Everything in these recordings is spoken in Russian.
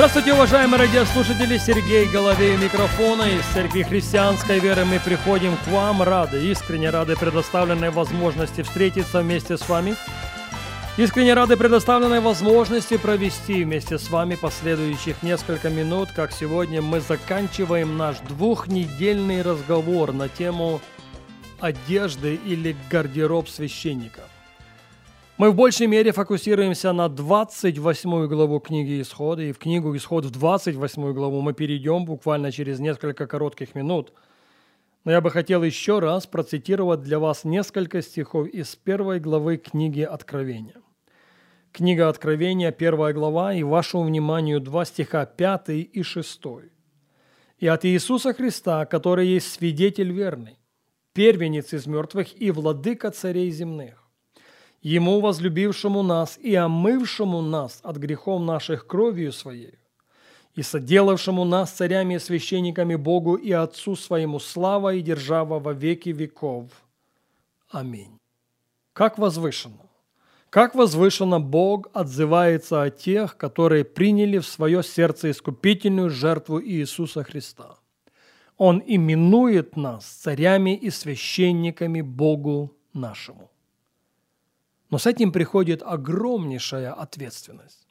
Здравствуйте, уважаемые радиослушатели! Сергей Головей микрофона. Из Церкви Христианской Веры мы приходим к вам рады, искренне рады предоставленной возможности встретиться вместе с вами. Искренне рады предоставленной возможности провести вместе с вами последующих несколько минут, как сегодня мы заканчиваем наш двухнедельный разговор на тему одежды или гардероб священника. Мы в большей мере фокусируемся на 28 главу книги Исхода, и в книгу Исход в 28 главу мы перейдем буквально через несколько коротких минут. Но я бы хотел еще раз процитировать для вас несколько стихов из первой главы книги Откровения. Книга Откровения, первая глава, и вашему вниманию два стиха, пятый и шестой. «И от Иисуса Христа, который есть свидетель верный, первенец из мертвых и владыка царей земных, Ему, возлюбившему нас и омывшему нас от грехов наших кровью Своей, и соделавшему нас царями и священниками Богу и Отцу Своему слава и держава во веки веков. Аминь. Как возвышенно! Как возвышенно Бог отзывается о тех, которые приняли в свое сердце искупительную жертву Иисуса Христа. Он именует нас царями и священниками Богу нашему. Но с этим приходит огромнейшая ответственность.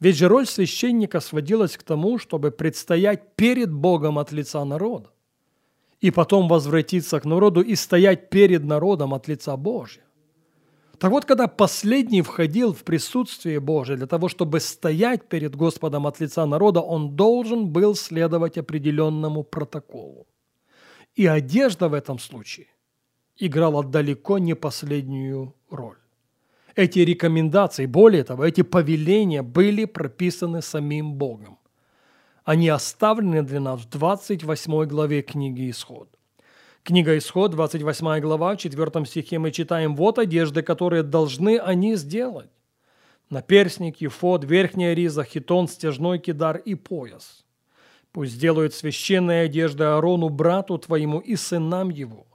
Ведь же роль священника сводилась к тому, чтобы предстоять перед Богом от лица народа, и потом возвратиться к народу и стоять перед народом от лица Божьего. Так вот, когда последний входил в присутствие Божие для того, чтобы стоять перед Господом от лица народа, он должен был следовать определенному протоколу. И одежда в этом случае играла далеко не последнюю роль. Эти рекомендации, более того, эти повеления были прописаны самим Богом. Они оставлены для нас в 28 главе книги Исход. Книга Исход, 28 глава, в 4 стихе мы читаем «Вот одежды, которые должны они сделать. Наперсник, ефод, верхняя риза, хитон, стяжной кидар и пояс. Пусть сделают священные одежды Аарону, брату твоему и сынам его,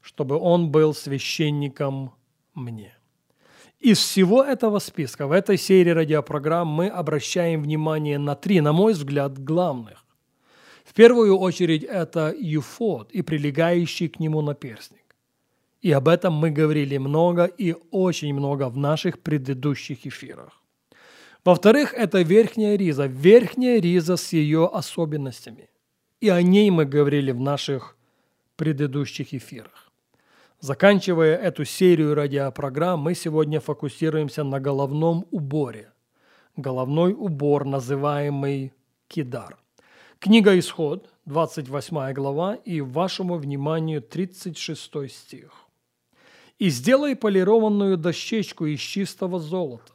чтобы он был священником мне». Из всего этого списка в этой серии радиопрограмм мы обращаем внимание на три, на мой взгляд, главных. В первую очередь это юфот и прилегающий к нему наперстник. И об этом мы говорили много и очень много в наших предыдущих эфирах. Во-вторых, это верхняя риза, верхняя риза с ее особенностями. И о ней мы говорили в наших предыдущих эфирах. Заканчивая эту серию радиопрограмм, мы сегодня фокусируемся на головном уборе. Головной убор, называемый кидар. Книга Исход, 28 глава, и вашему вниманию 36 стих. «И сделай полированную дощечку из чистого золота,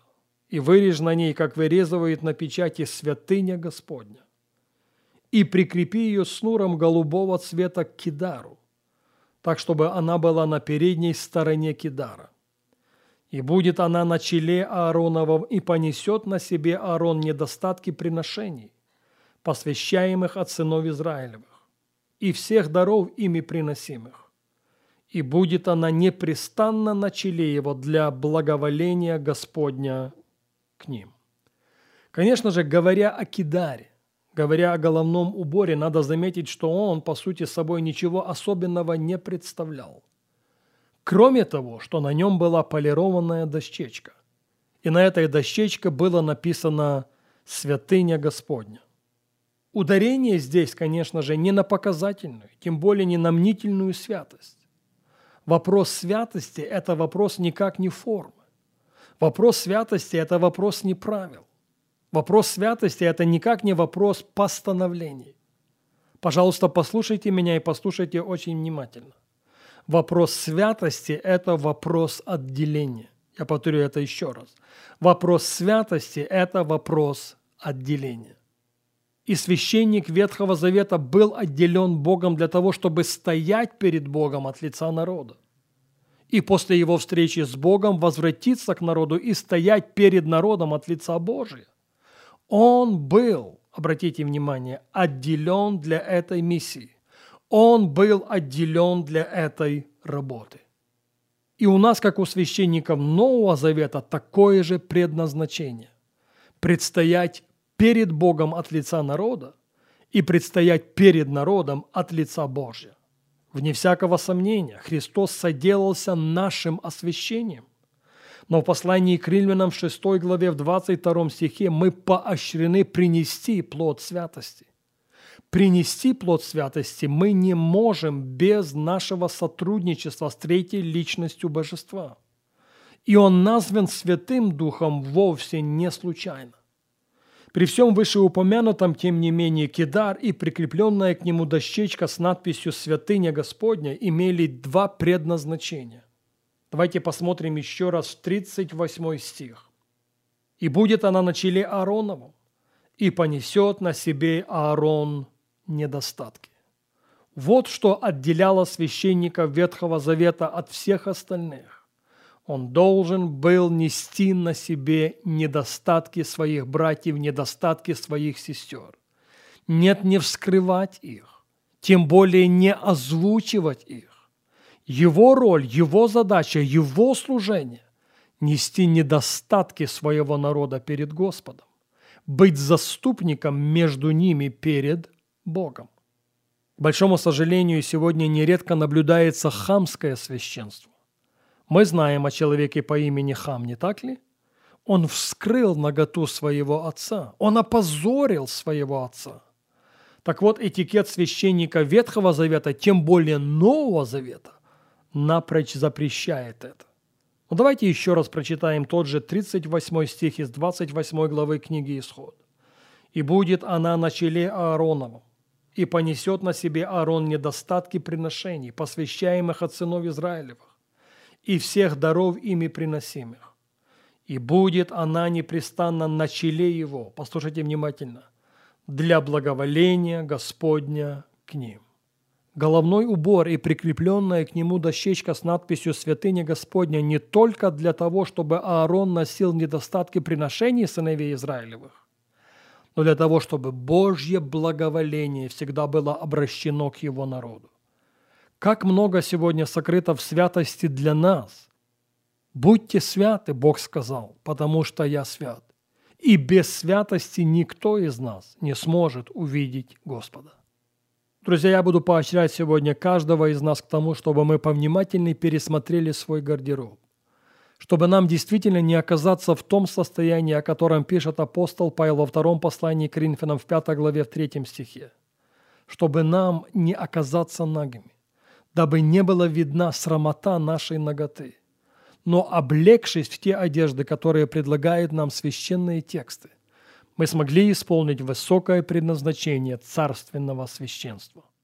и вырежь на ней, как вырезывает на печати святыня Господня, и прикрепи ее снуром голубого цвета к кидару, так чтобы она была на передней стороне Кидара. И будет она на челе Аароновом, и понесет на себе Аарон недостатки приношений, посвящаемых от сынов Израилевых, и всех даров ими приносимых. И будет она непрестанно на челе его для благоволения Господня к ним. Конечно же, говоря о Кидаре, Говоря о головном уборе, надо заметить, что он, по сути, собой ничего особенного не представлял. Кроме того, что на нем была полированная дощечка. И на этой дощечке было написано «Святыня Господня». Ударение здесь, конечно же, не на показательную, тем более не на мнительную святость. Вопрос святости – это вопрос никак не формы. Вопрос святости – это вопрос не правил. Вопрос святости – это никак не вопрос постановлений. Пожалуйста, послушайте меня и послушайте очень внимательно. Вопрос святости – это вопрос отделения. Я повторю это еще раз. Вопрос святости – это вопрос отделения. И священник Ветхого Завета был отделен Богом для того, чтобы стоять перед Богом от лица народа. и после его встречи с Богом возвратиться к народу и стоять перед народом от лица Божия. Он был, обратите внимание, отделен для этой миссии. Он был отделен для этой работы. И у нас, как у священников Нового Завета, такое же предназначение. Предстоять перед Богом от лица народа и предстоять перед народом от лица Божьего. Вне всякого сомнения, Христос соделался нашим освящением. Но в послании к Римлянам в 6 главе в 22 стихе мы поощрены принести плод святости. Принести плод святости мы не можем без нашего сотрудничества с третьей личностью Божества. И он назван Святым Духом вовсе не случайно. При всем вышеупомянутом, тем не менее, кидар и прикрепленная к нему дощечка с надписью «Святыня Господня» имели два предназначения. Давайте посмотрим еще раз 38 стих. «И будет она на челе Аароновом, и понесет на себе Аарон недостатки». Вот что отделяло священника Ветхого Завета от всех остальных. Он должен был нести на себе недостатки своих братьев, недостатки своих сестер. Нет, не вскрывать их, тем более не озвучивать их. Его роль, его задача, его служение – нести недостатки своего народа перед Господом, быть заступником между ними перед Богом. К большому сожалению, сегодня нередко наблюдается хамское священство мы знаем о человеке по имени Хам, не так ли? Он вскрыл наготу своего отца. Он опозорил своего отца. Так вот, этикет священника Ветхого Завета, тем более Нового Завета, напрочь запрещает это. Ну, давайте еще раз прочитаем тот же 38 стих из 28 главы книги Исход. «И будет она на челе Аароновом, и понесет на себе Аарон недостатки приношений, посвящаемых от сынов Израилевых, и всех даров ими приносимых. И будет она непрестанно на челе его, послушайте внимательно, для благоволения Господня к ним. Головной убор и прикрепленная к нему дощечка с надписью «Святыня Господня» не только для того, чтобы Аарон носил недостатки приношений сыновей Израилевых, но для того, чтобы Божье благоволение всегда было обращено к его народу. Как много сегодня сокрыто в святости для нас. Будьте святы, Бог сказал, потому что я свят. И без святости никто из нас не сможет увидеть Господа. Друзья, я буду поощрять сегодня каждого из нас к тому, чтобы мы повнимательнее пересмотрели свой гардероб, чтобы нам действительно не оказаться в том состоянии, о котором пишет апостол Павел во втором послании к Коринфянам в пятой главе в третьем стихе, чтобы нам не оказаться нагими, дабы не была видна срамота нашей ноготы, но облегшись в те одежды, которые предлагают нам священные тексты, мы смогли исполнить высокое предназначение царственного священства –